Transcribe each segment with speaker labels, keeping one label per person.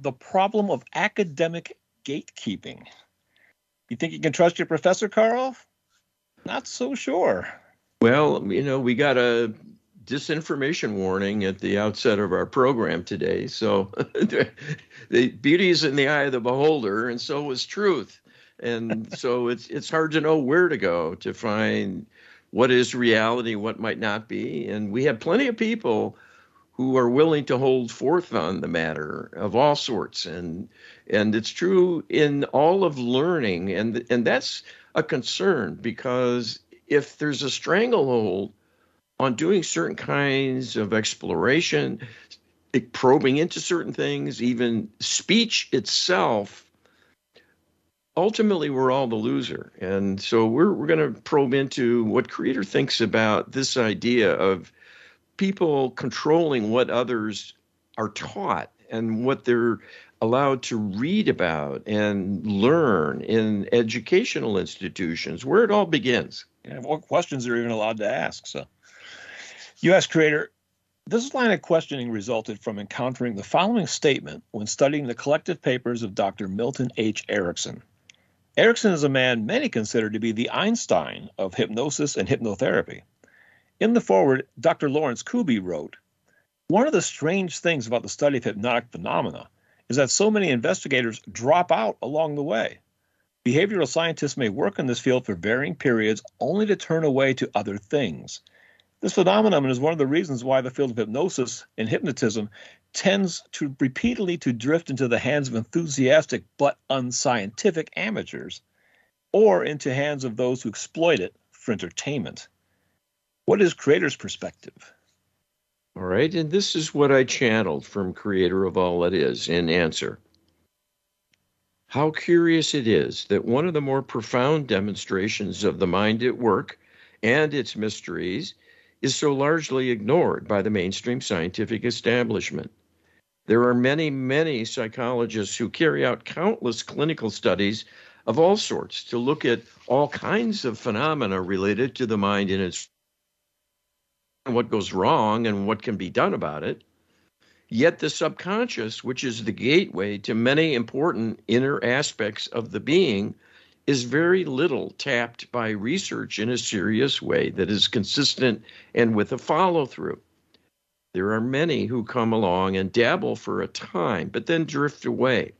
Speaker 1: the problem of academic gatekeeping. You think you can trust your professor, Carl? Not so sure.
Speaker 2: Well, you know, we got a disinformation warning at the outset of our program today. So the beauty is in the eye of the beholder, and so is truth. And so it's it's hard to know where to go to find what is reality, what might not be. And we have plenty of people who are willing to hold forth on the matter of all sorts. And and it's true in all of learning and and that's a concern because if there's a stranglehold on doing certain kinds of exploration probing into certain things even speech itself ultimately we're all the loser. And so we're, we're going to probe into what creator thinks about this idea of people controlling what others are taught and what they're allowed to read about and learn in educational institutions, where it all begins.
Speaker 1: Yeah, what questions they're even allowed to ask. So, U.S. creator, this line of questioning resulted from encountering the following statement when studying the collective papers of Dr. Milton H. Erickson. Erickson is a man many consider to be the Einstein of hypnosis and hypnotherapy. In the foreword, Dr. Lawrence Kubie wrote One of the strange things about the study of hypnotic phenomena is that so many investigators drop out along the way. Behavioral scientists may work in this field for varying periods only to turn away to other things. This phenomenon is one of the reasons why the field of hypnosis and hypnotism tends to repeatedly to drift into the hands of enthusiastic but unscientific amateurs or into hands of those who exploit it for entertainment. What is Creator's perspective?
Speaker 2: All right, and this is what I channeled from Creator of All That Is in answer. How curious it is that one of the more profound demonstrations of the mind at work and its mysteries is so largely ignored by the mainstream scientific establishment. There are many, many psychologists who carry out countless clinical studies of all sorts to look at all kinds of phenomena related to the mind and its what goes wrong and what can be done about it. Yet the subconscious, which is the gateway to many important inner aspects of the being, is very little tapped by research in a serious way that is consistent and with a follow through. There are many who come along and dabble for a time, but then drift away.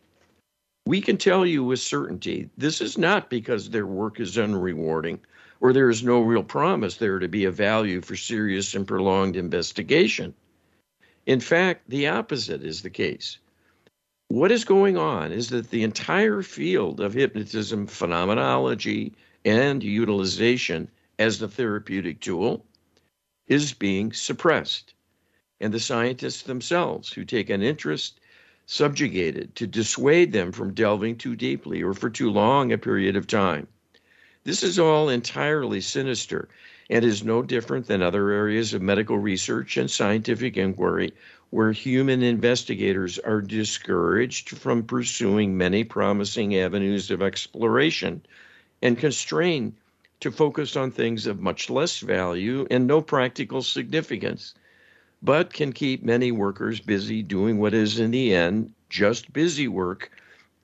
Speaker 2: We can tell you with certainty this is not because their work is unrewarding or there is no real promise there to be a value for serious and prolonged investigation. In fact, the opposite is the case. What is going on is that the entire field of hypnotism phenomenology and utilization as the therapeutic tool is being suppressed. And the scientists themselves, who take an interest, subjugated to dissuade them from delving too deeply or for too long a period of time. This is all entirely sinister and is no different than other areas of medical research and scientific inquiry where human investigators are discouraged from pursuing many promising avenues of exploration and constrained to focus on things of much less value and no practical significance, but can keep many workers busy doing what is, in the end, just busy work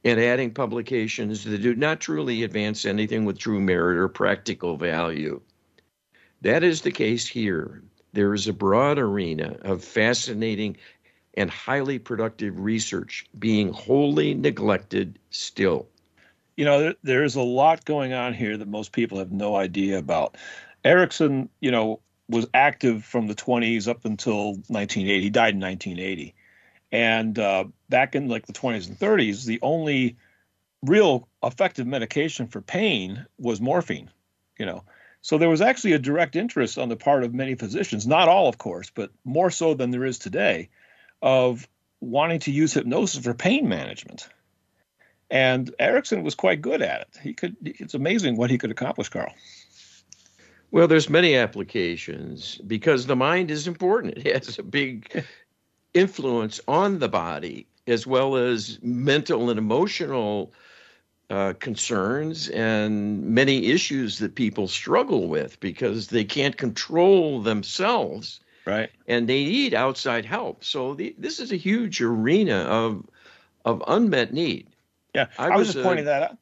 Speaker 2: and adding publications that do not truly advance anything with true merit or practical value. That is the case here. There is a broad arena of fascinating and highly productive research being wholly neglected still.
Speaker 1: You know, there, there's a lot going on here that most people have no idea about. Erickson, you know, was active from the 20s up until 1980. He died in 1980. And uh, back in like the 20s and 30s, the only real effective medication for pain was morphine, you know. So there was actually a direct interest on the part of many physicians, not all, of course, but more so than there is today, of wanting to use hypnosis for pain management. And Erickson was quite good at it. He could it's amazing what he could accomplish, Carl.
Speaker 2: Well, there's many applications because the mind is important. It has a big influence on the body as well as mental and emotional uh, concerns and many issues that people struggle with because they can't control themselves
Speaker 1: right.
Speaker 2: and they need outside help. So the, this is a huge arena of of unmet need.
Speaker 1: Yeah i, I was, was, just pointing that out.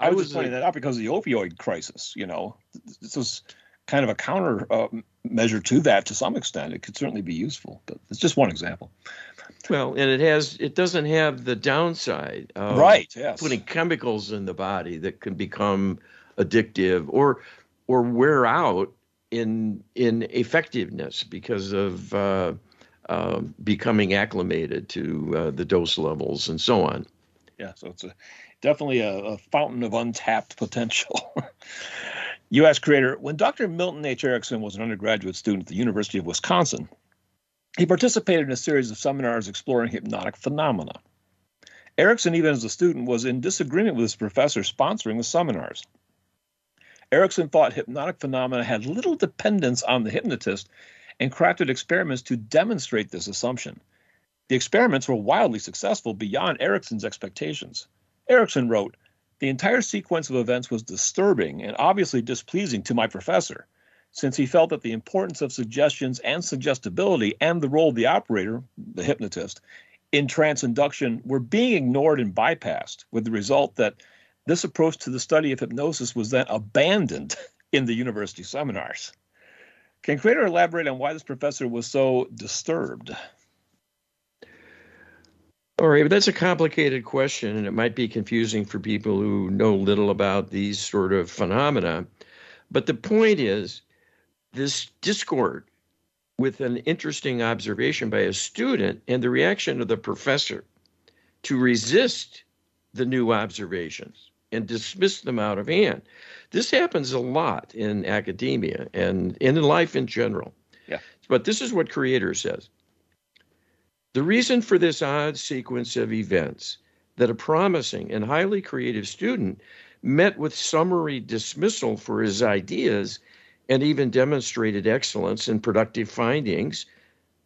Speaker 1: I, I was, was just pointing a, that out because of the opioid crisis you know. This is kind of a counter uh, measure to that to some extent. It could certainly be useful but it's just one example
Speaker 2: well, and it has it doesn't have the downside of
Speaker 1: right, yes.
Speaker 2: putting chemicals in the body that can become addictive or or wear out in in effectiveness because of uh, uh, becoming acclimated to uh, the dose levels and so on.
Speaker 1: Yeah, so it's a, definitely a, a fountain of untapped potential. U.S. creator, when Dr. Milton H. Erickson was an undergraduate student at the University of Wisconsin, he participated in a series of seminars exploring hypnotic phenomena. Erickson, even as a student, was in disagreement with his professor sponsoring the seminars. Erickson thought hypnotic phenomena had little dependence on the hypnotist and crafted experiments to demonstrate this assumption. The experiments were wildly successful beyond Erickson's expectations. Erickson wrote, The entire sequence of events was disturbing and obviously displeasing to my professor since he felt that the importance of suggestions and suggestibility and the role of the operator, the hypnotist, in trance induction were being ignored and bypassed, with the result that this approach to the study of hypnosis was then abandoned in the university seminars. Can Creator elaborate on why this professor was so disturbed?
Speaker 2: All right, but that's a complicated question, and it might be confusing for people who know little about these sort of phenomena. But the point is, this discord with an interesting observation by a student and the reaction of the professor to resist the new observations and dismiss them out of hand. This happens a lot in academia and in life in general.
Speaker 1: Yeah.
Speaker 2: But this is what Creator says. The reason for this odd sequence of events that a promising and highly creative student met with summary dismissal for his ideas and even demonstrated excellence in productive findings,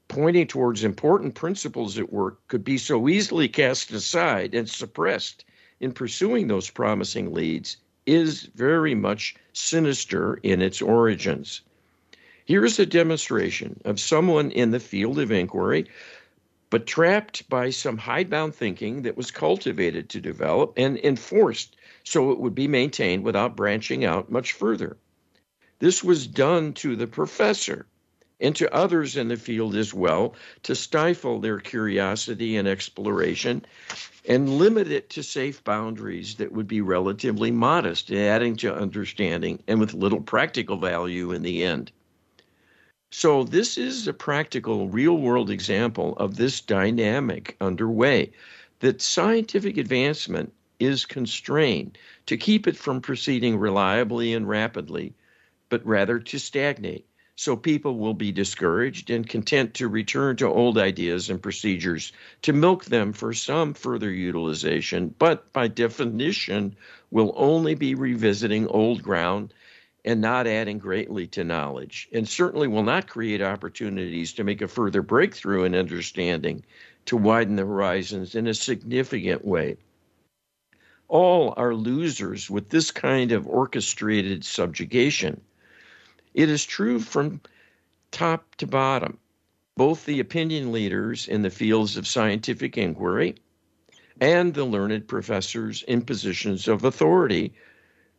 Speaker 2: pointing towards important principles at work, could be so easily cast aside and suppressed in pursuing those promising leads is very much sinister in its origins. Here is a demonstration of someone in the field of inquiry, but trapped by some hidebound thinking that was cultivated to develop and enforced so it would be maintained without branching out much further. This was done to the professor and to others in the field as well to stifle their curiosity and exploration and limit it to safe boundaries that would be relatively modest, adding to understanding and with little practical value in the end. So, this is a practical, real world example of this dynamic underway that scientific advancement is constrained to keep it from proceeding reliably and rapidly but rather to stagnate. So people will be discouraged and content to return to old ideas and procedures to milk them for some further utilization, but by definition will only be revisiting old ground and not adding greatly to knowledge, and certainly will not create opportunities to make a further breakthrough in understanding to widen the horizons in a significant way all are losers with this kind of orchestrated subjugation. It is true from top to bottom. Both the opinion leaders in the fields of scientific inquiry and the learned professors in positions of authority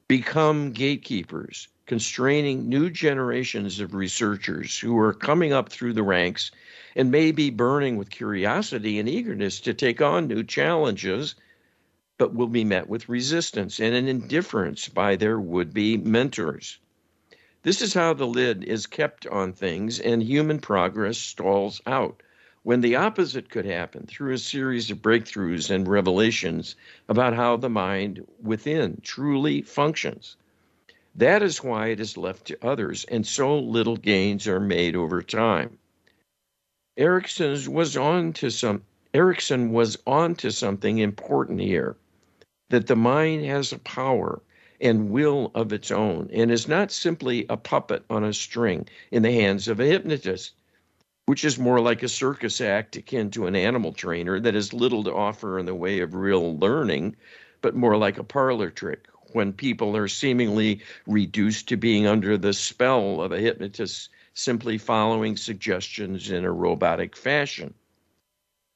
Speaker 2: become gatekeepers, constraining new generations of researchers who are coming up through the ranks and may be burning with curiosity and eagerness to take on new challenges, but will be met with resistance and an indifference by their would be mentors. This is how the lid is kept on things and human progress stalls out. When the opposite could happen through a series of breakthroughs and revelations about how the mind within truly functions. That is why it is left to others, and so little gains are made over time. Erickson's was on to some Erickson was onto something important here that the mind has a power and will of its own and is not simply a puppet on a string in the hands of a hypnotist, which is more like a circus act akin to an animal trainer that has little to offer in the way of real learning, but more like a parlor trick when people are seemingly reduced to being under the spell of a hypnotist simply following suggestions in a robotic fashion.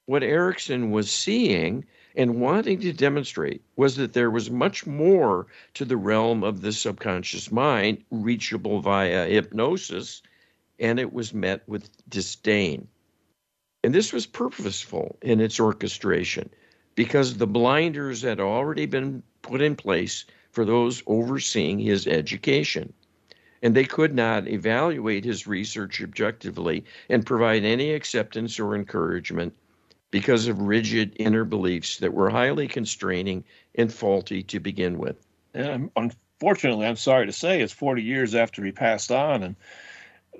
Speaker 2: What Erickson was seeing and wanting to demonstrate was that there was much more to the realm of the subconscious mind reachable via hypnosis, and it was met with disdain. And this was purposeful in its orchestration because the blinders had already been put in place for those overseeing his education. And they could not evaluate his research objectively and provide any acceptance or encouragement because of rigid inner beliefs that were highly constraining and faulty to begin with.
Speaker 1: And unfortunately, I'm sorry to say, it's 40 years after he passed on, and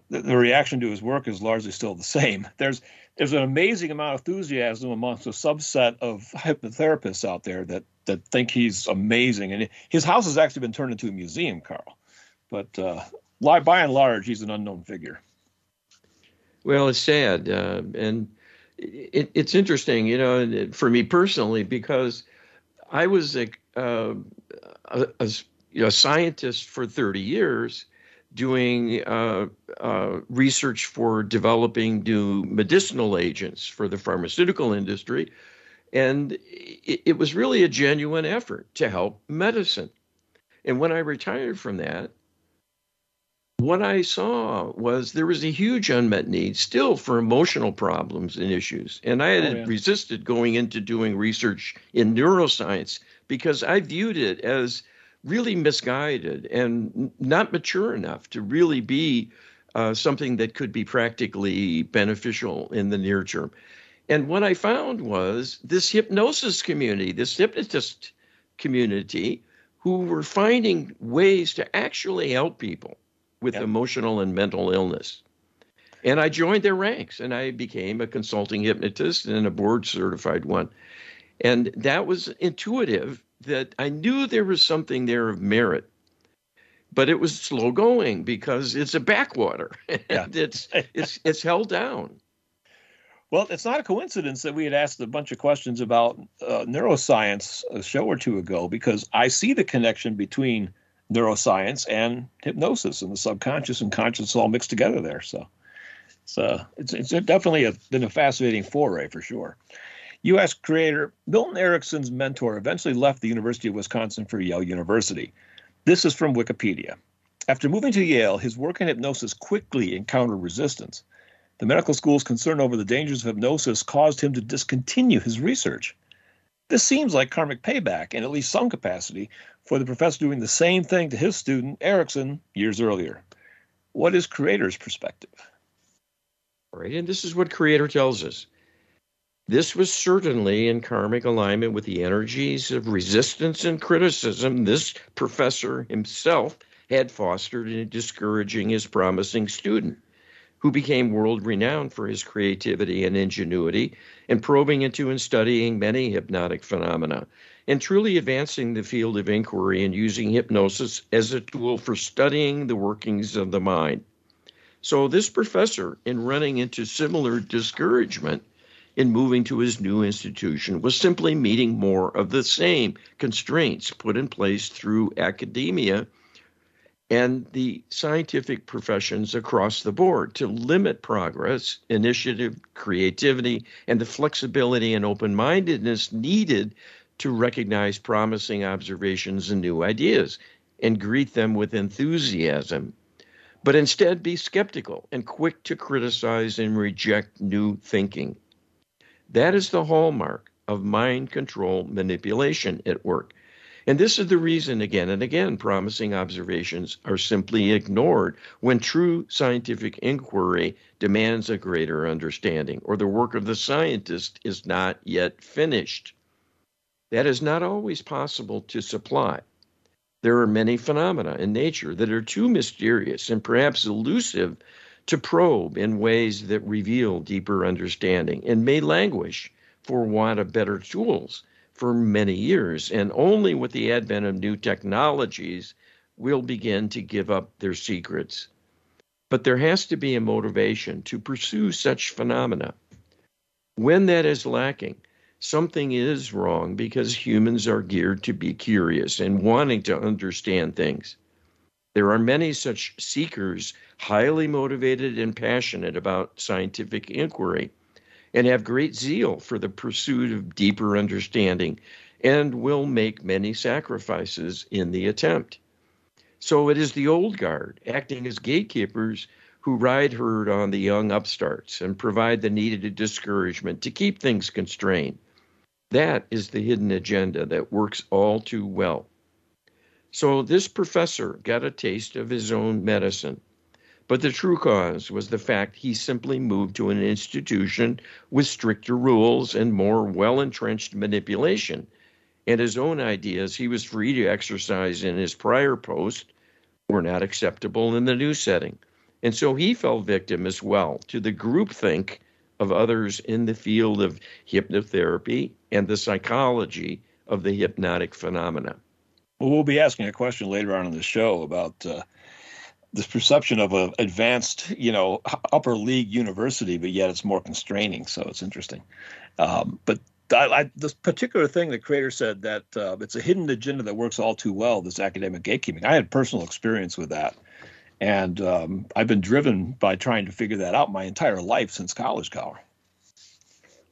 Speaker 1: the, the reaction to his work is largely still the same. There's there's an amazing amount of enthusiasm amongst a subset of hypnotherapists out there that that think he's amazing, and his house has actually been turned into a museum, Carl. But uh, by and large, he's an unknown figure.
Speaker 2: Well, it's sad, uh, and it, it's interesting, you know, for me personally, because I was a, uh, a, a, you know, scientist for 30 years doing uh, uh, research for developing new medicinal agents for the pharmaceutical industry. And it, it was really a genuine effort to help medicine. And when I retired from that, what I saw was there was a huge unmet need still for emotional problems and issues. And I had oh, yeah. resisted going into doing research in neuroscience because I viewed it as really misguided and not mature enough to really be uh, something that could be practically beneficial in the near term. And what I found was this hypnosis community, this hypnotist community, who were finding ways to actually help people with yep. emotional and mental illness. And I joined their ranks and I became a consulting hypnotist and a board certified one. And that was intuitive that I knew there was something there of merit. But it was slow going because it's a backwater and yeah. it's it's it's held down.
Speaker 1: Well, it's not a coincidence that we had asked a bunch of questions about uh, neuroscience a show or two ago because I see the connection between neuroscience and hypnosis and the subconscious and conscious all mixed together there. So, so it's it's definitely a, been a fascinating foray for sure. U.S. creator Milton Erickson's mentor eventually left the University of Wisconsin for Yale University. This is from Wikipedia. After moving to Yale, his work in hypnosis quickly encountered resistance. The medical school's concern over the dangers of hypnosis caused him to discontinue his research. This seems like karmic payback in at least some capacity for the professor doing the same thing to his student, Erickson, years earlier. What is Creator's perspective?
Speaker 2: Right, and this is what Creator tells us. This was certainly in karmic alignment with the energies of resistance and criticism this professor himself had fostered in discouraging his promising student who became world renowned for his creativity and ingenuity in probing into and studying many hypnotic phenomena and truly advancing the field of inquiry and using hypnosis as a tool for studying the workings of the mind. So, this professor, in running into similar discouragement in moving to his new institution, was simply meeting more of the same constraints put in place through academia and the scientific professions across the board to limit progress, initiative, creativity, and the flexibility and open mindedness needed to recognize promising observations and new ideas and greet them with enthusiasm, but instead be skeptical and quick to criticize and reject new thinking. That is the hallmark of mind control manipulation at work. And this is the reason, again and again, promising observations are simply ignored when true scientific inquiry demands a greater understanding, or the work of the scientist is not yet finished. That is not always possible to supply. There are many phenomena in nature that are too mysterious and perhaps elusive to probe in ways that reveal deeper understanding and may languish for want of better tools for many years. And only with the advent of new technologies will begin to give up their secrets. But there has to be a motivation to pursue such phenomena. When that is lacking, something is wrong because humans are geared to be curious and wanting to understand things. There are many such seekers, highly motivated and passionate about scientific inquiry, and have great zeal for the pursuit of deeper understanding, and will make many sacrifices in the attempt. So it is the old guard, acting as gatekeepers, who ride herd on the young upstarts and provide the needed discouragement to keep things constrained. That is the hidden agenda that works all too well. So this professor got a taste of his own medicine. But the true cause was the fact he simply moved to an institution with stricter rules and more well entrenched manipulation. And his own ideas he was free to exercise in his prior post were not acceptable in the new setting. And so he fell victim as well to the groupthink of others in the field of hypnotherapy and the psychology of the hypnotic phenomena.
Speaker 1: Well, we'll be asking a question later on in the show about uh, this perception of an advanced, you know, upper league university, but yet it's more constraining. So it's interesting. Um, but I, I, this particular thing the creator said that uh, it's a hidden agenda that works all too well. This academic gatekeeping. I had personal experience with that, and um, I've been driven by trying to figure that out my entire life since college, Carl.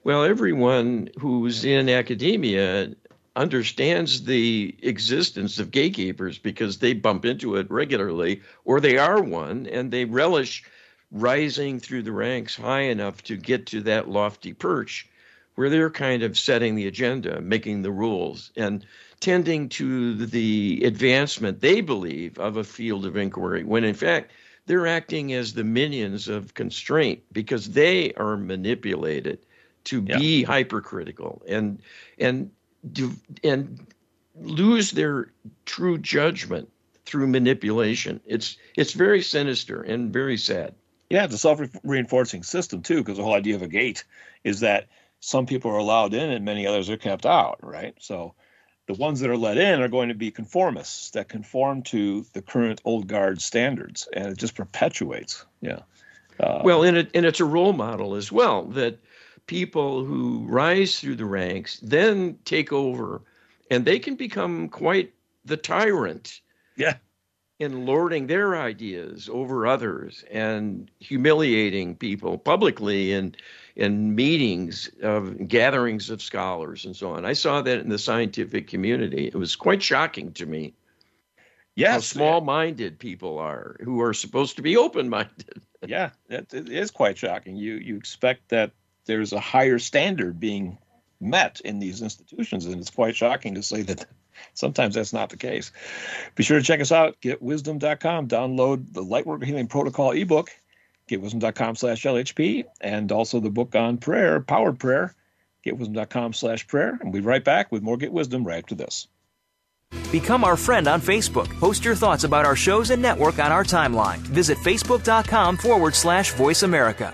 Speaker 2: Well, everyone who's in academia understands the existence of gatekeepers because they bump into it regularly, or they are one, and they relish rising through the ranks high enough to get to that lofty perch where they're kind of setting the agenda, making the rules, and tending to the advancement they believe of a field of inquiry, when in fact, they're acting as the minions of constraint because they are manipulated to yeah. be hypercritical and and do, and lose their true judgment through manipulation. It's it's very sinister and very sad.
Speaker 1: Yeah, it's a self-reinforcing system too, because the whole idea of a gate is that some people are allowed in and many others are kept out, right? So the ones that are let in are going to be conformists that conform to the current old guard standards, and it just perpetuates. Yeah.
Speaker 2: Uh, well, and it and it's a role model as well that people who rise through the ranks then take over and they can become quite the tyrant.
Speaker 1: Yeah.
Speaker 2: In lording their ideas over others and humiliating people publicly in in meetings of gatherings of scholars and so on. I saw that in the scientific community. It was quite shocking to me. Yes, how small-minded people are who are supposed to be open-minded.
Speaker 1: yeah, it, it is quite shocking. You you expect that there's a higher standard being met in these institutions. And it's quite shocking to say that sometimes that's not the case. Be sure to check us out, getwisdom.com, download the Lightworker Healing Protocol ebook, getwisdom.com slash LHP, and also the book on prayer, Power Prayer, getwisdom.com slash prayer. And we'll be right back with more Get Wisdom right after this.
Speaker 3: Become our friend on Facebook. Post your thoughts about our shows and network on our timeline. Visit facebook.com forward slash voice America.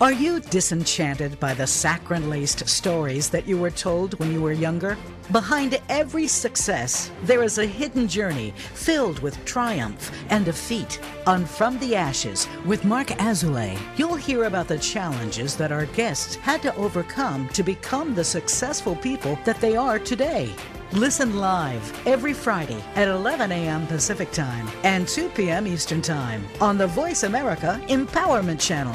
Speaker 4: Are you disenchanted by the saccharine laced stories that you were told when you were younger? Behind every success, there is a hidden journey filled with triumph and defeat. On From the Ashes with Mark Azoulay, you'll hear about the challenges that our guests had to overcome to become the successful people that they are today. Listen live every Friday at 11 a.m. Pacific Time and 2 p.m. Eastern Time on the Voice America Empowerment Channel.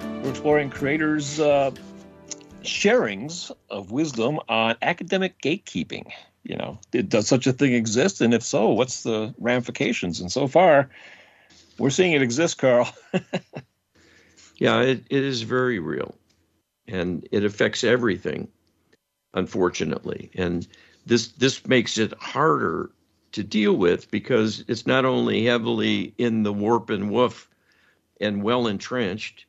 Speaker 1: We're exploring creators' uh, sharings of wisdom on academic gatekeeping. You know, does such a thing exist? And if so, what's the ramifications? And so far, we're seeing it exist, Carl.
Speaker 2: yeah, it, it is very real. And it affects everything, unfortunately. And this this makes it harder to deal with because it's not only heavily in the warp and woof and well entrenched,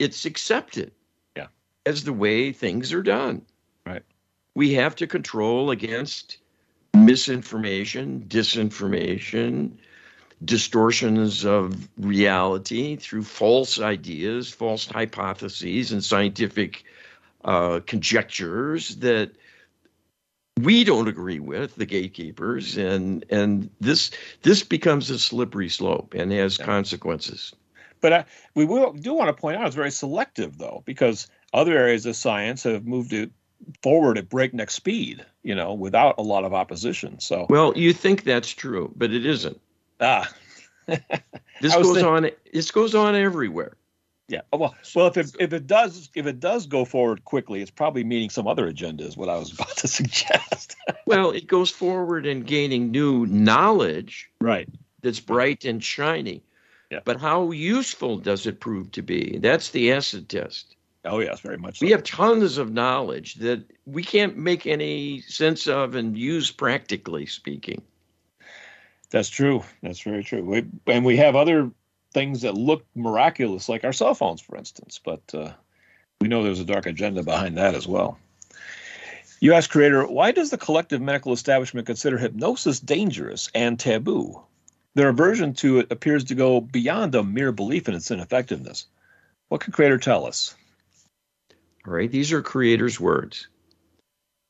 Speaker 2: it's accepted
Speaker 1: yeah.
Speaker 2: as the way things are done.
Speaker 1: Right.
Speaker 2: We have to control against misinformation, disinformation, distortions of reality through false ideas, false hypotheses, and scientific uh, conjectures that we don't agree with the gatekeepers and and this this becomes a slippery slope and has yeah. consequences
Speaker 1: but I, we will, do want to point out it's very selective, though, because other areas of science have moved it forward at breakneck speed, you know, without a lot of opposition. So,
Speaker 2: well, you think that's true, but it isn't.
Speaker 1: Ah,
Speaker 2: this goes thinking, on. This goes on everywhere.
Speaker 1: Yeah. Oh, well, well, if it if it does if it does go forward quickly, it's probably meeting some other agenda. Is what I was about to suggest.
Speaker 2: well, it goes forward and gaining new knowledge.
Speaker 1: Right.
Speaker 2: That's bright and shiny.
Speaker 1: Yeah.
Speaker 2: But how useful does it prove to be? That's the acid test.
Speaker 1: Oh yes, very much. So.
Speaker 2: We have tons of knowledge that we can't make any sense of and use practically speaking.
Speaker 1: That's true. That's very true. We, and we have other things that look miraculous, like our cell phones, for instance. But uh, we know there's a dark agenda behind that as well. You ask creator, why does the collective medical establishment consider hypnosis dangerous and taboo? Their aversion to it appears to go beyond a mere belief in its ineffectiveness. What can Creator tell us?
Speaker 2: All right, these are Creator's words.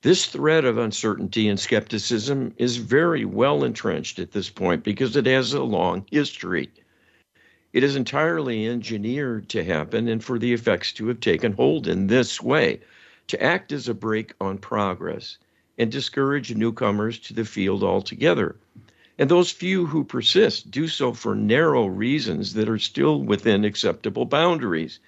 Speaker 2: This thread of uncertainty and skepticism is very well entrenched at this point because it has a long history. It is entirely engineered to happen and for the effects to have taken hold in this way, to act as a brake on progress and discourage newcomers to the field altogether. And those few who persist do so for narrow reasons that are still within acceptable boundaries,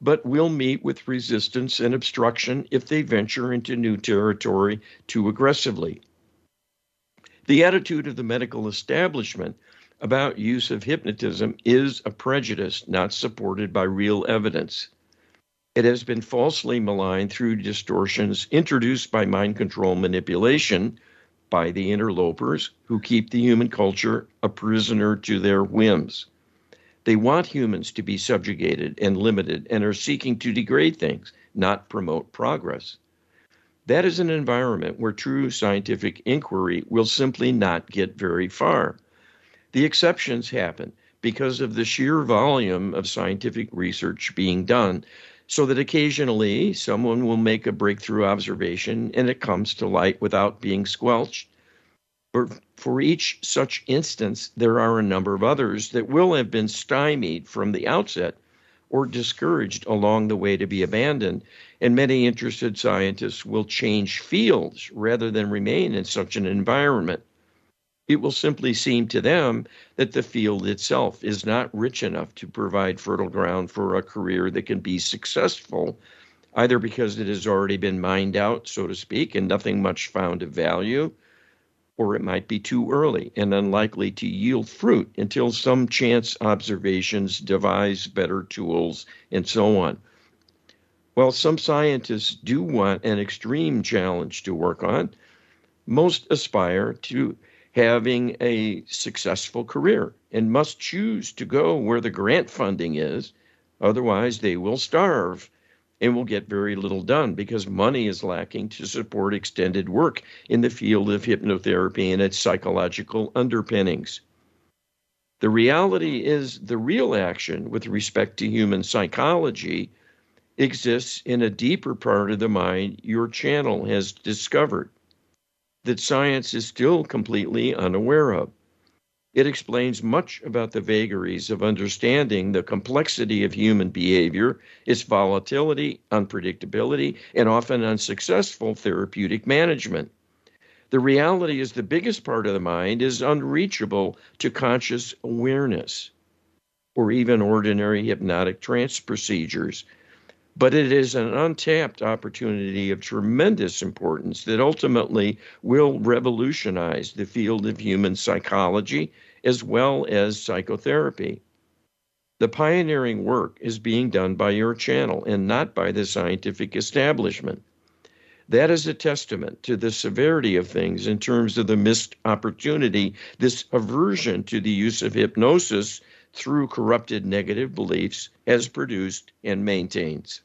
Speaker 2: but will meet with resistance and obstruction if they venture into new territory too aggressively. The attitude of the medical establishment about use of hypnotism is a prejudice not supported by real evidence. It has been falsely maligned through distortions introduced by mind control manipulation by the interlopers who keep the human culture a prisoner to their whims. They want humans to be subjugated and limited and are seeking to degrade things, not promote progress. That is an environment where true scientific inquiry will simply not get very far. The exceptions happen because of the sheer volume of scientific research being done so that occasionally someone will make a breakthrough observation and it comes to light without being squelched. But for each such instance, there are a number of others that will have been stymied from the outset or discouraged along the way to be abandoned. And many interested scientists will change fields rather than remain in such an environment it will simply seem to them that the field itself is not rich enough to provide fertile ground for a career that can be successful, either because it has already been mined out, so to speak, and nothing much found of value, or it might be too early and unlikely to yield fruit until some chance observations devise better tools and so on. While some scientists do want an extreme challenge to work on, most aspire to having a successful career and must choose to go where the grant funding is. Otherwise, they will starve and will get very little done because money is lacking to support extended work in the field of hypnotherapy and its psychological underpinnings. The reality is the real action with respect to human psychology exists in a deeper part of the mind your channel has discovered that science is still completely unaware of. It explains much about the vagaries of understanding the complexity of human behavior, its volatility, unpredictability, and often unsuccessful therapeutic management. The reality is the biggest part of the mind is unreachable to conscious awareness or even ordinary hypnotic trance procedures but it is an untapped opportunity of tremendous importance that ultimately will revolutionize the field of human psychology as well as psychotherapy. The pioneering work is being done by your channel and not by the scientific establishment. That is a testament to the severity of things in terms of the missed opportunity, this aversion to the use of hypnosis through corrupted negative beliefs has produced and maintains.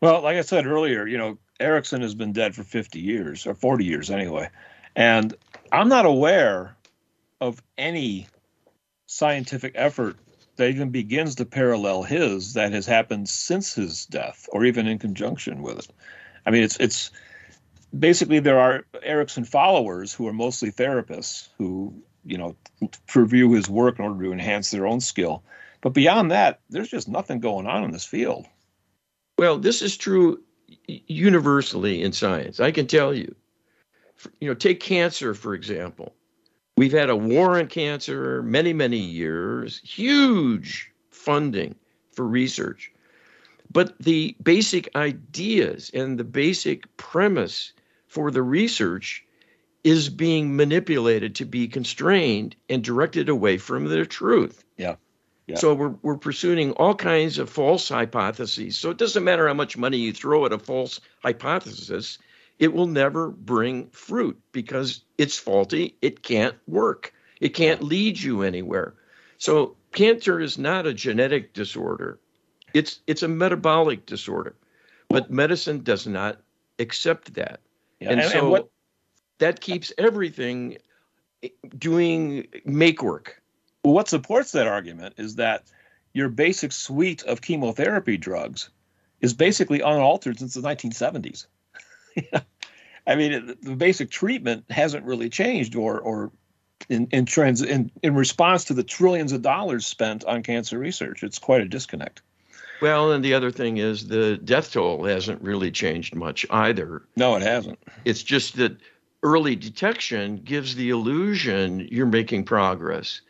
Speaker 1: Well, like I said earlier, you know, Erickson has been dead for 50 years or 40 years anyway. And I'm not aware of any scientific effort that even begins to parallel his that has happened since his death or even in conjunction with it. I mean, it's it's basically there are Erickson followers who are mostly therapists who, you know, review his work in order to enhance their own skill. But beyond that, there's just nothing going on in this field.
Speaker 2: Well, this is true universally in science. I can tell you. You know, take cancer, for example. We've had a war on cancer many, many years, huge funding for research. But the basic ideas and the basic premise for the research is being manipulated to be constrained and directed away from the truth.
Speaker 1: Yeah.
Speaker 2: So we're, we're pursuing all kinds of false hypotheses. So it doesn't matter how much money you throw at a false hypothesis, it will never bring fruit because it's faulty. It can't work. It can't lead you anywhere. So cancer is not a genetic disorder. It's it's a metabolic disorder. But medicine does not accept that.
Speaker 1: Yeah, and, and, so and what,
Speaker 2: that keeps everything eh, doing make work
Speaker 1: well, what supports that argument is that your basic suite of chemotherapy drugs is basically unaltered since the 1970s. I mean, the basic treatment hasn't really changed, or or in in, trans, in in response to the trillions of dollars spent on cancer research, it's quite a disconnect.
Speaker 2: Well, and the other thing is the death toll hasn't really changed much either.
Speaker 1: No, it hasn't.
Speaker 2: It's just that early detection gives the illusion you're making progress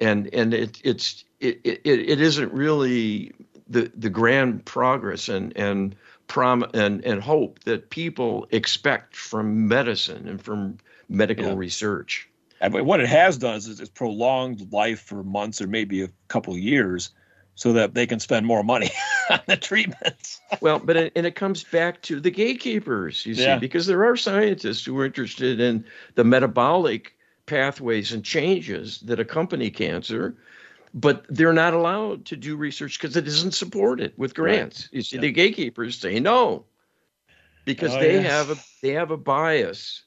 Speaker 2: and and it it's it, it, it isn't really the the grand progress and and prom and and hope that people expect from medicine and from medical yeah. research.
Speaker 1: And what it has done is it's prolonged life for months or maybe a couple years, so that they can spend more money on the treatments.
Speaker 2: well, but it, and it comes back to the gatekeepers, you see, because there are scientists who are interested in the metabolic pathways and changes that accompany cancer, but they're not allowed to do research because it isn't supported with grants. Right. You see, yeah. the gatekeepers say no because oh, they yes. have a they have a bias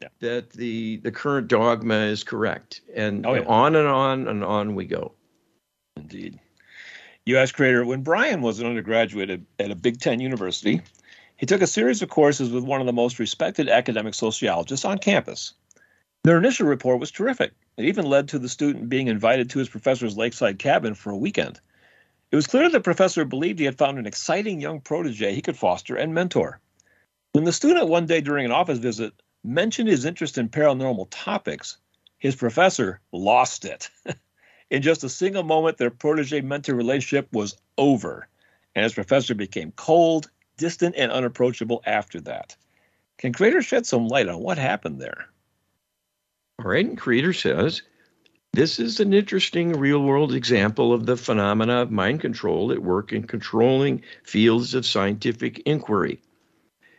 Speaker 2: yeah. that the the current dogma is correct, and oh, yeah. on and on and on we go.
Speaker 1: Indeed. U.S. creator, when Brian was an undergraduate at, at a Big Ten university, he took a series of courses with one of the most respected academic sociologists on campus. Their initial report was terrific. It even led to the student being invited to his professor's lakeside cabin for a weekend. It was clear that the professor believed he had found an exciting young protege he could foster and mentor. When the student one day during an office visit mentioned his interest in paranormal topics, his professor lost it. in just a single moment, their protege mentor relationship was over, and his professor became cold, distant, and unapproachable after that. Can Creator shed some light on what happened there?
Speaker 2: Right, and Creator says this is an interesting real world example of the phenomena of mind control at work in controlling fields of scientific inquiry.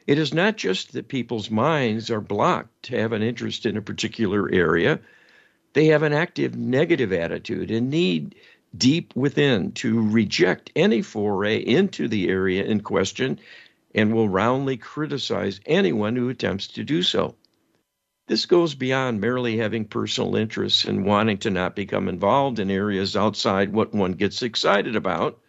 Speaker 2: It is not just that people's minds are blocked to have an interest in a particular area, they have an active negative attitude and need deep within to reject any foray into the area in question and will roundly criticize anyone who attempts to do so. This goes beyond merely having personal interests and wanting to not become involved in areas outside what one gets excited about.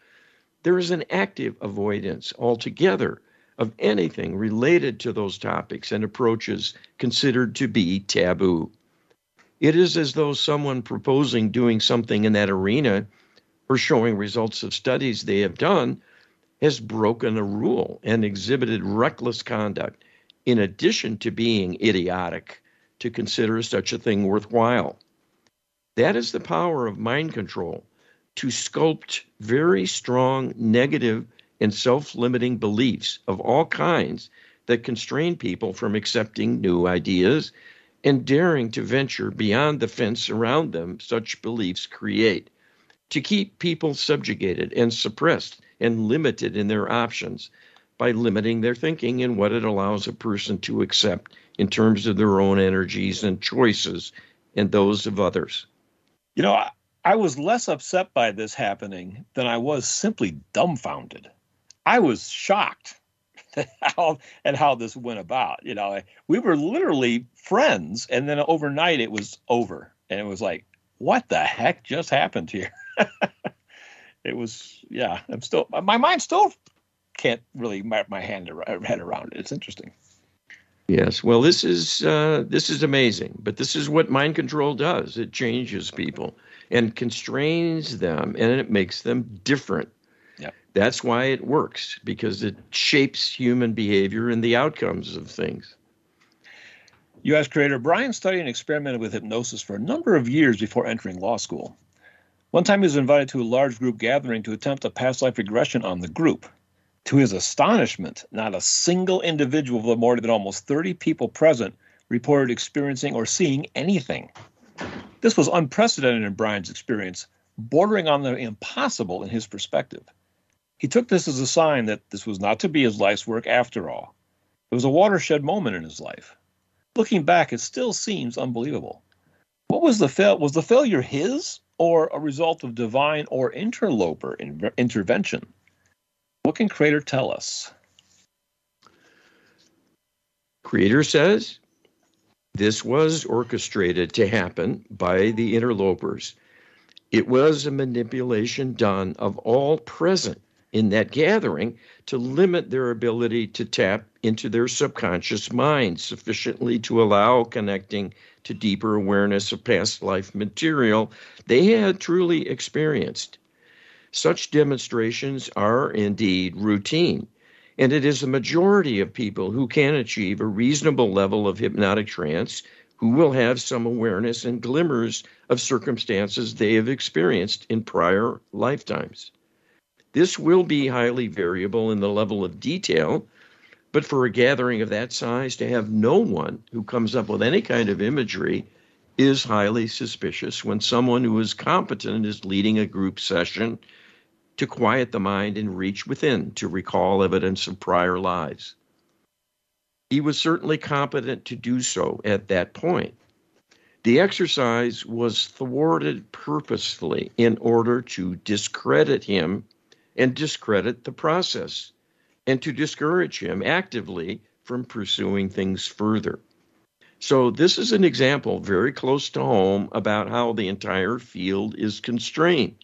Speaker 2: There is an active avoidance altogether of anything related to those topics and approaches considered to be taboo. It is as though someone proposing doing something in that arena or showing results of studies they have done has broken a rule and exhibited reckless conduct, in addition to being idiotic to consider such a thing worthwhile. That is the power of mind control to sculpt very strong negative and self limiting beliefs of all kinds that constrain people from accepting new ideas and daring to venture beyond the fence around them such beliefs create, to keep people subjugated and suppressed and limited in their options by limiting their thinking and what it allows a person to accept in terms of their own energies and choices and those of others.
Speaker 1: You know, I, I was less upset by this happening than I was simply dumbfounded. I was shocked how and how this went about. You know, we were literally friends, and then overnight it was over, and it was like, what the heck just happened here? it was, yeah. I'm still, my mind still can't really wrap my hand head around it. It's interesting.
Speaker 2: Yes, well, this is uh, this is amazing, but this is what mind control does. It changes people and constrains them, and it makes them different.
Speaker 1: Yeah,
Speaker 2: that's why it works because it shapes human behavior and the outcomes of things.
Speaker 1: U.S. creator Brian studied and experimented with hypnosis for a number of years before entering law school. One time, he was invited to a large group gathering to attempt a past life regression on the group. To his astonishment, not a single individual of the more than almost 30 people present reported experiencing or seeing anything. This was unprecedented in Brian's experience, bordering on the impossible in his perspective. He took this as a sign that this was not to be his life's work after all. It was a watershed moment in his life. Looking back, it still seems unbelievable. What was the fail? Was the failure his or a result of divine or interloper in- intervention? What can Creator tell us?
Speaker 2: Creator says this was orchestrated to happen by the interlopers. It was a manipulation done of all present in that gathering to limit their ability to tap into their subconscious mind sufficiently to allow connecting to deeper awareness of past life material they had truly experienced. Such demonstrations are indeed routine, and it is the majority of people who can achieve a reasonable level of hypnotic trance who will have some awareness and glimmers of circumstances they have experienced in prior lifetimes. This will be highly variable in the level of detail, but for a gathering of that size to have no one who comes up with any kind of imagery is highly suspicious when someone who is competent is leading a group session to quiet the mind and reach within to recall evidence of prior lives. He was certainly competent to do so at that point. The exercise was thwarted purposefully in order to discredit him and discredit the process and to discourage him actively from pursuing things further. So, this is an example very close to home about how the entire field is constrained.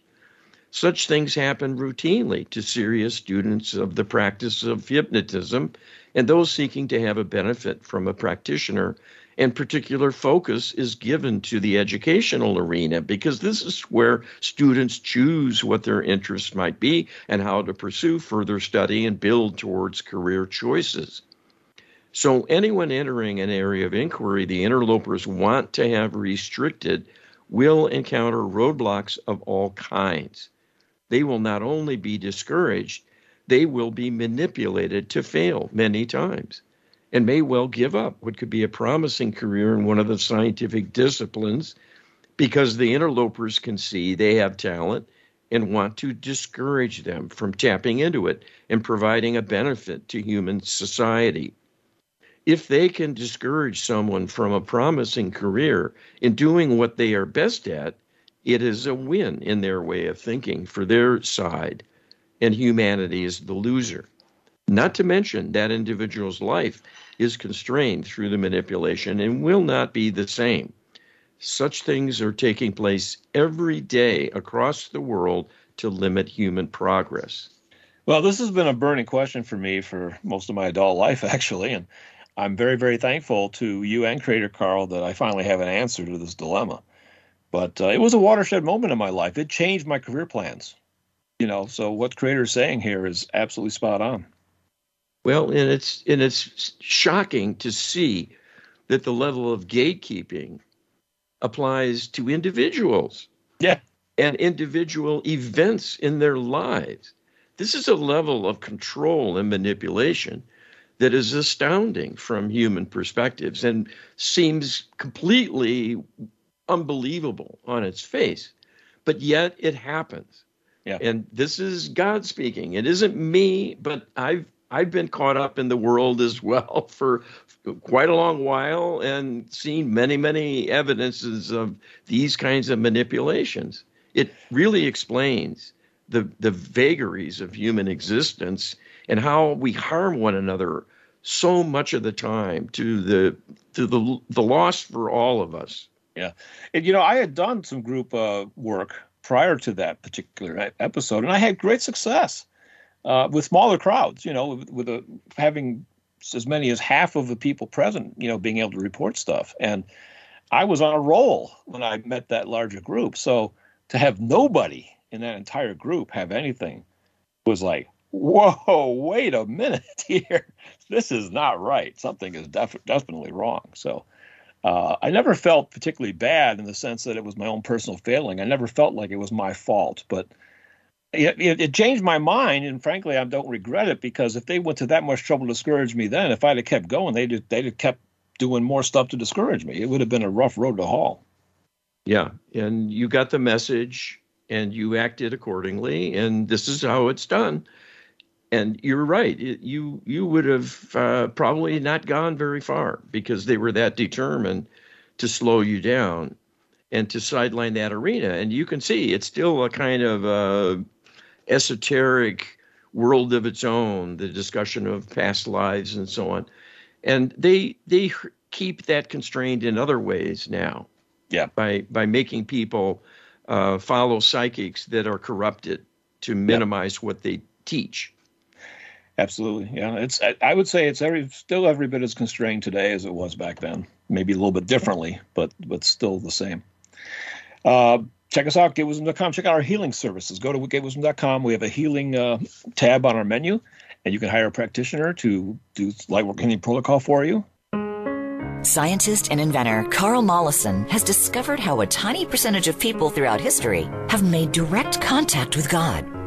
Speaker 2: Such things happen routinely to serious students of the practice of hypnotism and those seeking to have a benefit from a practitioner. And particular focus is given to the educational arena because this is where students choose what their interests might be and how to pursue further study and build towards career choices. So, anyone entering an area of inquiry the interlopers want to have restricted will encounter roadblocks of all kinds they will not only be discouraged, they will be manipulated to fail many times. and may well give up what could be a promising career in one of the scientific disciplines because the interlopers can see they have talent and want to discourage them from tapping into it and providing a benefit to human society. If they can discourage someone from a promising career in doing what they are best at, it is a win in their way of thinking for their side, and humanity is the loser. Not to mention that individual's life is constrained through the manipulation and will not be the same. Such things are taking place every day across the world to limit human progress.
Speaker 1: Well, this has been a burning question for me for most of my adult life, actually. And I'm very, very thankful to you and Creator Carl that I finally have an answer to this dilemma. But uh, it was a watershed moment in my life. It changed my career plans. You know, so what Creator is saying here is absolutely spot on.
Speaker 2: Well, and it's and it's shocking to see that the level of gatekeeping applies to individuals.
Speaker 1: Yeah.
Speaker 2: And individual events in their lives. This is a level of control and manipulation that is astounding from human perspectives and seems completely unbelievable on its face. But yet it happens.
Speaker 1: Yeah.
Speaker 2: And this is God speaking. It isn't me, but I've I've been caught up in the world as well for quite a long while and seen many, many evidences of these kinds of manipulations. It really explains the, the vagaries of human existence and how we harm one another so much of the time to the to the the loss for all of us.
Speaker 1: Yeah, and you know I had done some group uh, work prior to that particular episode, and I had great success uh, with smaller crowds. You know, with, with a, having as many as half of the people present, you know, being able to report stuff. And I was on a roll when I met that larger group. So to have nobody in that entire group have anything was like, whoa, wait a minute here. This is not right. Something is def- definitely wrong. So uh, I never felt particularly bad in the sense that it was my own personal failing. I never felt like it was my fault, but it, it, it, changed my mind, and frankly, I don't regret it because if they went to that much trouble to discourage me then, if I'd have kept going, they'd they'd have kept doing more stuff to discourage me. It would have been a rough road to haul.
Speaker 2: Yeah, and you got the message, and you acted accordingly, and this is how it's done. And you're right. It, you you would have uh, probably not gone very far because they were that determined to slow you down and to sideline that arena. And you can see it's still a kind of uh, esoteric world of its own, the discussion of past lives and so on. And they they keep that constrained in other ways now.
Speaker 1: Yeah.
Speaker 2: By by making people uh, follow psychics that are corrupted to minimize yeah. what they teach.
Speaker 1: Absolutely, yeah. It's I, would say it's every still every bit as constrained today as it was back then. Maybe a little bit differently, but but still the same. Uh, check us out, getwisdom.com. Check out our healing services. Go to getwisdom.com. We have a healing uh, tab on our menu, and you can hire a practitioner to do light work healing protocol for you.
Speaker 5: Scientist and inventor Carl Mollison has discovered how a tiny percentage of people throughout history have made direct contact with God.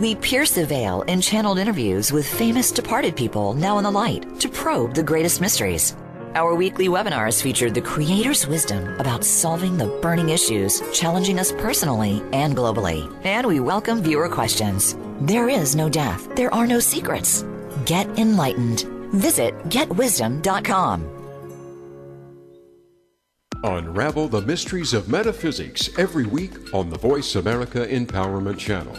Speaker 5: We pierce the veil in channeled interviews with famous departed people now in the light to probe the greatest mysteries. Our weekly webinars feature the Creator's wisdom about solving the burning issues challenging us personally and globally. And we welcome viewer questions. There is no death. There are no secrets. Get enlightened. Visit getwisdom.com.
Speaker 6: Unravel the mysteries of metaphysics every week on the Voice America Empowerment Channel.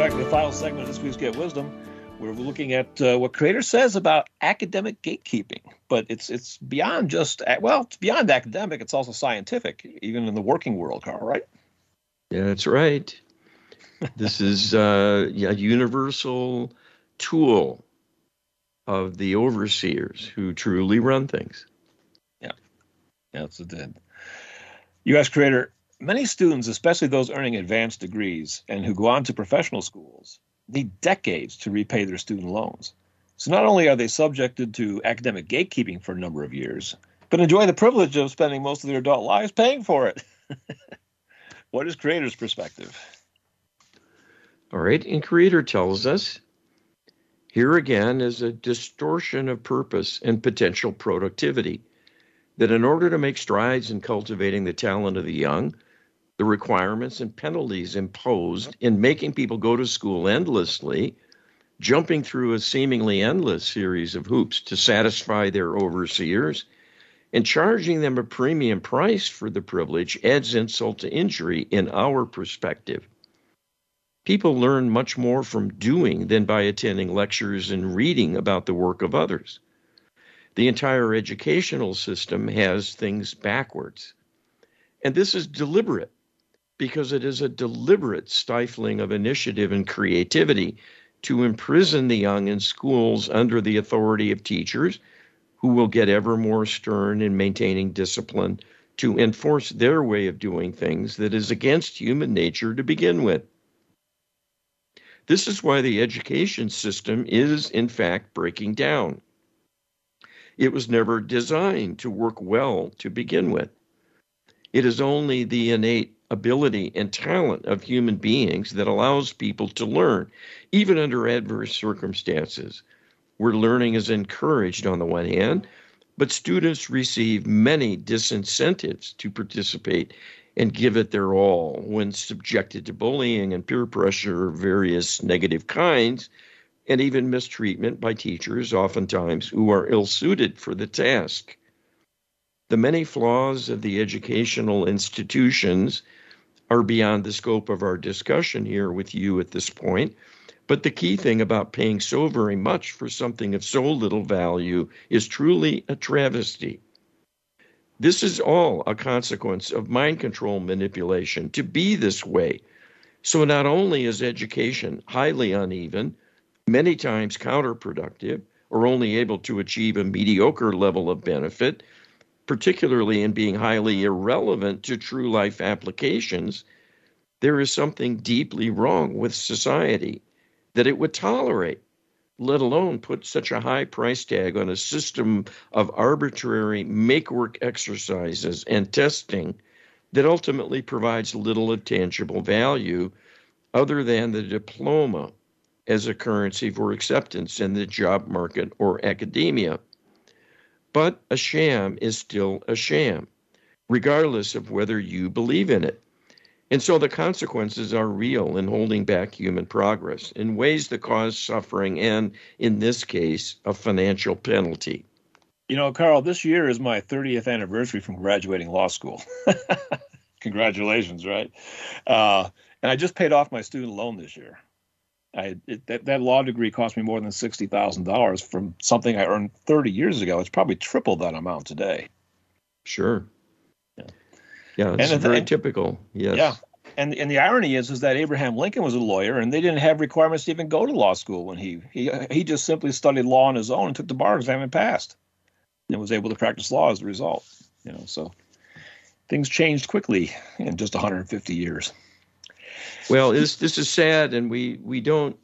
Speaker 1: Back to the final segment of this week's Get Wisdom. We're looking at uh, what Creator says about academic gatekeeping, but it's it's beyond just well, it's beyond academic. It's also scientific, even in the working world, Carl. Right?
Speaker 2: Yeah, that's right. this is uh, a universal tool of the overseers who truly run things.
Speaker 1: Yeah, yeah, that's it. Did. U.S. Creator. Many students, especially those earning advanced degrees and who go on to professional schools, need decades to repay their student loans. So not only are they subjected to academic gatekeeping for a number of years, but enjoy the privilege of spending most of their adult lives paying for it. what is Creator's perspective?
Speaker 2: All right, and Creator tells us here again is a distortion of purpose and potential productivity. That in order to make strides in cultivating the talent of the young, the requirements and penalties imposed in making people go to school endlessly, jumping through a seemingly endless series of hoops to satisfy their overseers, and charging them a premium price for the privilege adds insult to injury in our perspective. People learn much more from doing than by attending lectures and reading about the work of others. The entire educational system has things backwards. And this is deliberate because it is a deliberate stifling of initiative and creativity to imprison the young in schools under the authority of teachers who will get ever more stern in maintaining discipline to enforce their way of doing things that is against human nature to begin with. This is why the education system is, in fact, breaking down. It was never designed to work well to begin with. It is only the innate ability and talent of human beings that allows people to learn, even under adverse circumstances, where learning is encouraged on the one hand, but students receive many disincentives to participate and give it their all when subjected to bullying and peer pressure of various negative kinds, and even mistreatment by teachers, oftentimes who are ill suited for the task. The many flaws of the educational institutions are beyond the scope of our discussion here with you at this point. But the key thing about paying so very much for something of so little value is truly a travesty. This is all a consequence of mind control manipulation to be this way. So, not only is education highly uneven, many times counterproductive, or only able to achieve a mediocre level of benefit, particularly in being highly irrelevant to true life applications, there is something deeply wrong with society that it would tolerate, let alone put such a high price tag on a system of arbitrary make work exercises and testing that ultimately provides little of tangible value other than the diploma as a currency for acceptance in the job market or academia. But a sham is still a sham, regardless of whether you believe in it. And so the consequences are real in holding back human progress in ways that cause suffering and, in this case, a financial penalty.
Speaker 1: You know, Carl, this year is my 30th anniversary from graduating law school. Congratulations, right? Uh, and I just paid off my student loan this year. I, it, that, that law degree cost me more than sixty thousand dollars from something I earned thirty years ago. It's probably triple that amount today.
Speaker 2: Sure. Yeah, yeah, it's and, very and, typical. Yes.
Speaker 1: Yeah, and and the irony is is that Abraham Lincoln was a lawyer, and they didn't have requirements to even go to law school when he he he just simply studied law on his own and took the bar exam and passed, and was able to practice law as a result. You know, so things changed quickly in just 150 years.
Speaker 2: Well, this this is sad, and we we don't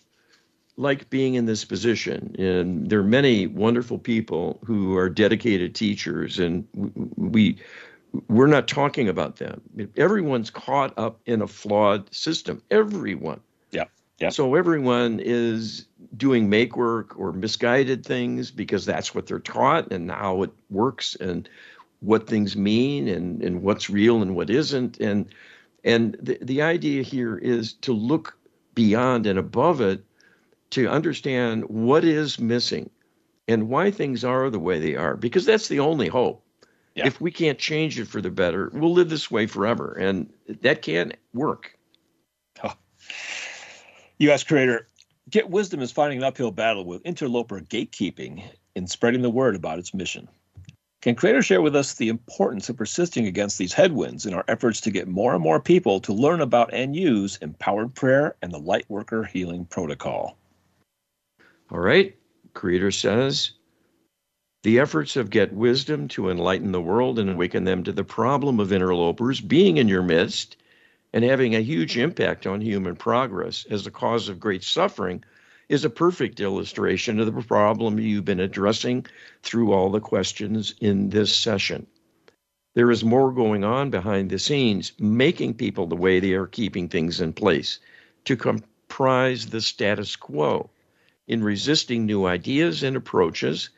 Speaker 2: like being in this position. And there are many wonderful people who are dedicated teachers, and we we're not talking about them. Everyone's caught up in a flawed system. Everyone.
Speaker 1: Yeah. Yeah.
Speaker 2: So everyone is doing make work or misguided things because that's what they're taught and how it works and what things mean and, and what's real and what isn't. And and the, the idea here is to look beyond and above it to understand what is missing and why things are the way they are, because that's the only hope. Yeah. If we can't change it for the better, we'll live this way forever. And that can't work. Oh.
Speaker 1: U.S. creator, Get Wisdom is fighting an uphill battle with interloper gatekeeping in spreading the word about its mission. Can Creator share with us the importance of persisting against these headwinds in our efforts to get more and more people to learn about and use empowered prayer and the Lightworker Healing Protocol?
Speaker 2: All right. Creator says the efforts of Get Wisdom to enlighten the world and awaken them to the problem of interlopers being in your midst and having a huge impact on human progress as a cause of great suffering is a perfect illustration of the problem you've been addressing through all the questions in this session. There is more going on behind the scenes, making people the way they are keeping things in place to comprise the status quo in resisting new ideas and approaches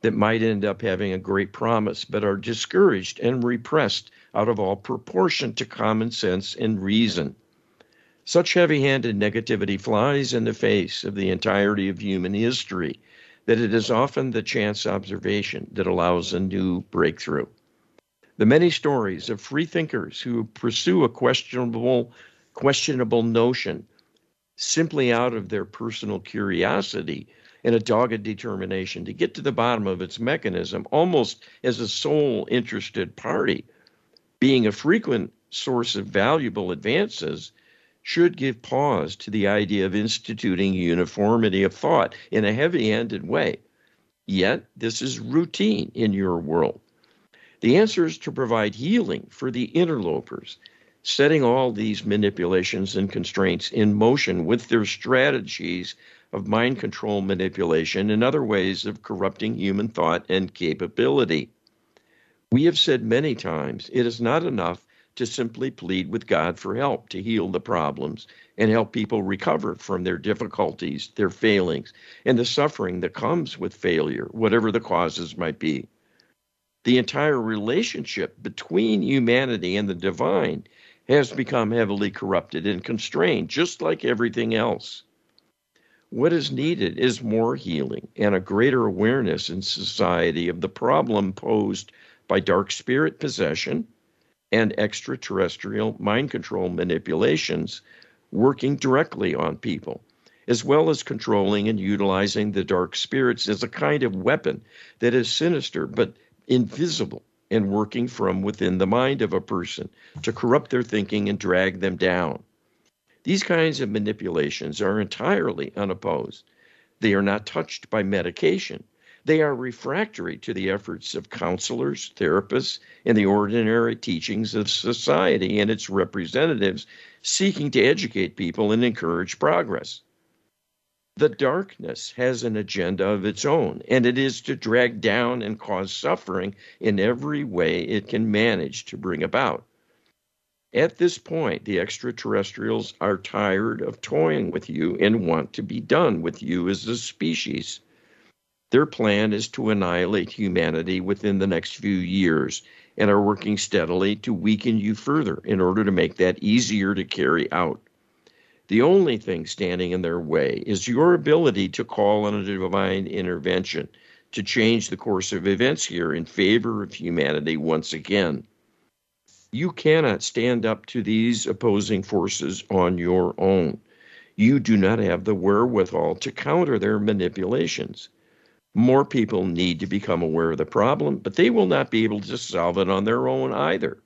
Speaker 2: that might end up having a great promise but are discouraged and repressed out of all proportion to common sense and reason. Such heavy handed negativity flies in the face of the entirety of human history that it is often the chance observation that allows a new breakthrough. The many stories of free thinkers who pursue a questionable, questionable notion simply out of their personal curiosity and a dogged determination to get to the bottom of its mechanism, almost as a sole interested party, being a frequent source of valuable advances should give pause to the idea of instituting uniformity of thought in a heavy handed way. Yet, this is routine in your world. The answer is to provide healing for the interlopers, setting all these manipulations and constraints in motion with their strategies of mind control manipulation and other ways of corrupting human thought and capability. We have said many times it is not enough to simply plead with God for help to heal the problems and help people recover from their difficulties, their failings, and the suffering that comes with failure, whatever the causes might be. The entire relationship between humanity and the divine has become heavily corrupted and constrained, just like everything else. What is needed is more healing and a greater awareness in society of the problem posed by dark spirit possession and extraterrestrial mind control manipulations working directly on people, as well as controlling and utilizing the dark spirits as a kind of weapon that is sinister but invisible and working from within the mind of a person to corrupt their thinking and drag them down. These kinds of manipulations are entirely unopposed. They are not touched by medication they are refractory to the efforts of counselors, therapists, and the ordinary teachings of society and its representatives seeking to educate people and encourage progress. The darkness has an agenda of its own, and it is to drag down and cause suffering in every way it can manage to bring about. At this point, the extraterrestrials are tired of toying with you and want to be done with you as a species. Their plan is to annihilate humanity within the next few years and are working steadily to weaken you further in order to make that easier to carry out. The only thing standing in their way is your ability to call on a divine intervention to change the course of events here in favor of humanity once again. You cannot stand up to these opposing forces on your own. You do not have the wherewithal to counter their manipulations. More people need to become aware of the problem, but they will not be able to solve it on their own either.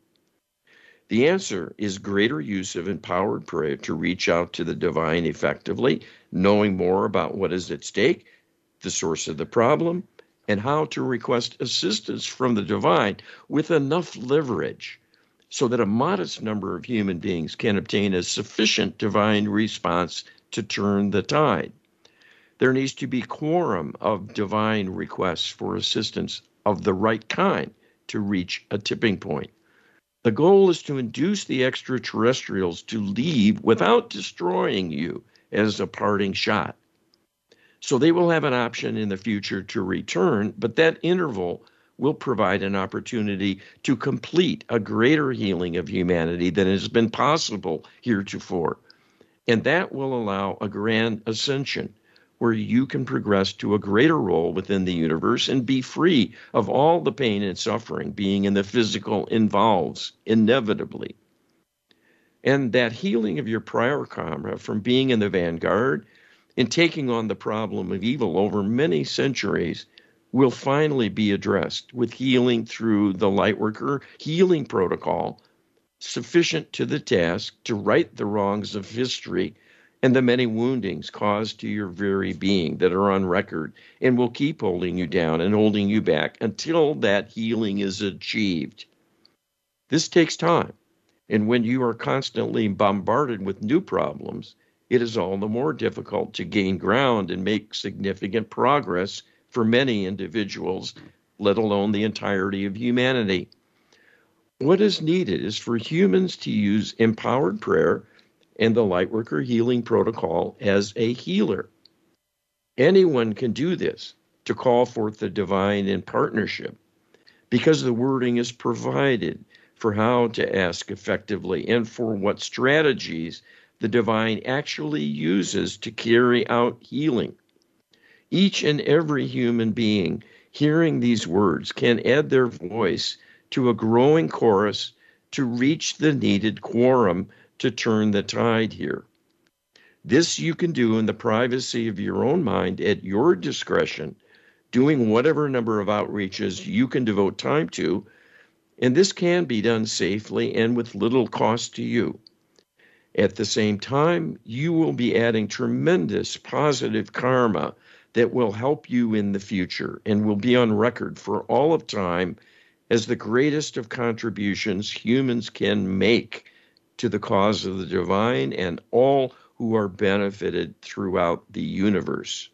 Speaker 2: The answer is greater use of empowered prayer to reach out to the divine effectively, knowing more about what is at stake, the source of the problem, and how to request assistance from the divine with enough leverage, so that a modest number of human beings can obtain a sufficient divine response to turn the tide. There needs to be quorum of divine requests for assistance of the right kind to reach a tipping point. The goal is to induce the extraterrestrials to leave without destroying you as a parting shot. So they will have an option in the future to return, but that interval will provide an opportunity to complete a greater healing of humanity than has been possible heretofore. And that will allow a grand ascension where you can progress to a greater role within the universe and be free of all the pain and suffering being in the physical involves inevitably. And that healing of your prior karma from being in the vanguard and taking on the problem of evil over many centuries will finally be addressed with healing through the Lightworker healing protocol, sufficient to the task to right the wrongs of history and the many woundings caused to your very being that are on record and will keep holding you down and holding you back until that healing is achieved. This takes time, and when you are constantly bombarded with new problems, it is all the more difficult to gain ground and make significant progress for many individuals, let alone the entirety of humanity. What is needed is for humans to use empowered prayer and the Lightworker Healing Protocol as a healer. Anyone can do this to call forth the divine in partnership because the wording is provided for how to ask effectively and for what strategies the divine actually uses to carry out healing. Each and every human being hearing these words can add their voice to a growing chorus to reach the needed quorum to turn the tide here. This you can do in the privacy of your own mind at your discretion, doing whatever number of outreaches you can devote time to, and this can be done safely and with little cost to you. At the same time, you will be adding tremendous positive karma that will help you in the future and will be on record for all of time as the greatest of contributions humans can make to the cause of the divine and all who are benefited throughout the universe.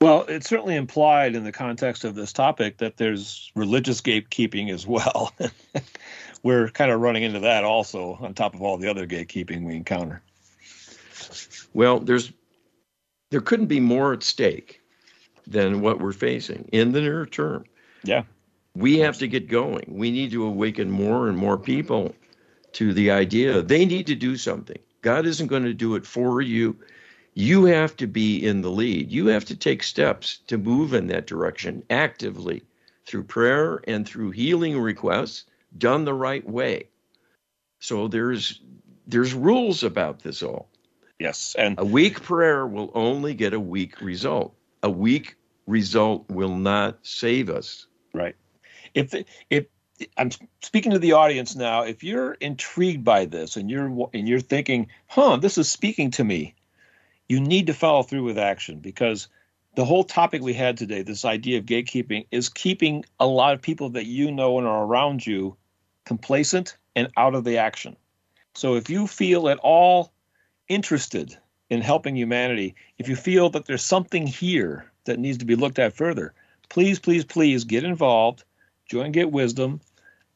Speaker 1: Well, it's certainly implied in the context of this topic that there's religious gatekeeping as well. We're kind of running into that also, on top of all the other gatekeeping we encounter.
Speaker 2: Well, there's there couldn't be more at stake than what we're facing in the near term.
Speaker 1: Yeah.
Speaker 2: We have to get going. We need to awaken more and more people to the idea they need to do something. God isn't going to do it for you. You have to be in the lead. You have to take steps to move in that direction actively through prayer and through healing requests done the right way. So there's there's rules about this all.
Speaker 1: Yes, and
Speaker 2: a weak prayer will only get a weak result a weak result will not save us.
Speaker 1: Right. If if I'm speaking to the audience now, if you're intrigued by this and you're and you're thinking, "Huh, this is speaking to me," you need to follow through with action because the whole topic we had today, this idea of gatekeeping, is keeping a lot of people that you know and are around you complacent and out of the action. So if you feel at all interested in helping humanity, if you feel that there's something here that needs to be looked at further, please, please, please get involved. Join Get Wisdom.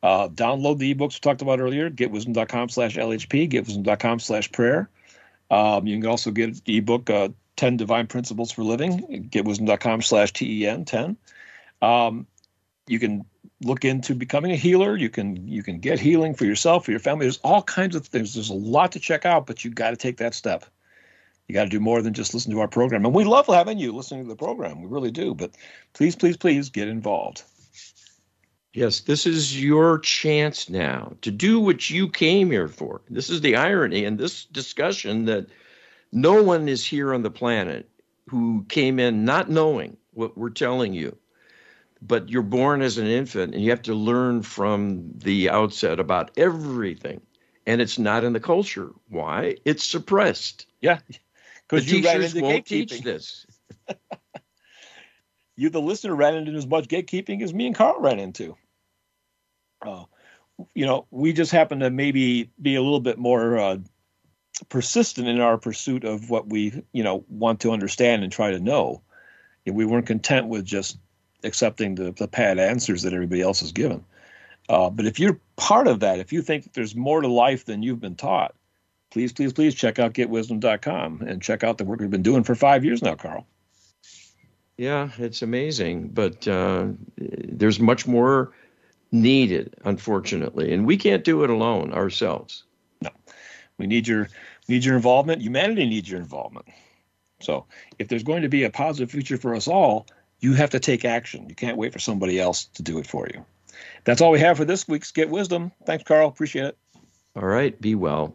Speaker 1: Uh, download the ebooks we talked about earlier, getwisdom.com slash LHP, getwisdom.com slash prayer. Um, you can also get the ebook, uh, 10 Divine Principles for Living, getwisdom.com slash TEN 10. Um, you can look into becoming a healer. You can you can get healing for yourself, for your family. There's all kinds of things. There's a lot to check out, but you got to take that step you got to do more than just listen to our program. And we love having you listening to the program. We really do. But please, please, please get involved.
Speaker 2: Yes, this is your chance now to do what you came here for. This is the irony in this discussion that no one is here on the planet who came in not knowing what we're telling you. But you're born as an infant and you have to learn from the outset about everything. And it's not in the culture. Why? It's suppressed.
Speaker 1: Yeah.
Speaker 2: Because you into won't teach this.
Speaker 1: you, the listener, ran into as much gatekeeping as me and Carl ran into. Uh, you know, we just happen to maybe be a little bit more uh, persistent in our pursuit of what we, you know, want to understand and try to know. we weren't content with just accepting the, the pad answers that everybody else has given. Uh, but if you're part of that, if you think that there's more to life than you've been taught, please, please, please check out getwisdom.com and check out the work we've been doing for five years now, Carl.
Speaker 2: Yeah, it's amazing, but uh, there's much more needed, unfortunately, and we can't do it alone ourselves.
Speaker 1: No, we need your need your involvement. Humanity needs your involvement. So, if there's going to be a positive future for us all, you have to take action. You can't wait for somebody else to do it for you. That's all we have for this week's Get Wisdom. Thanks, Carl. Appreciate it.
Speaker 2: All right. Be well.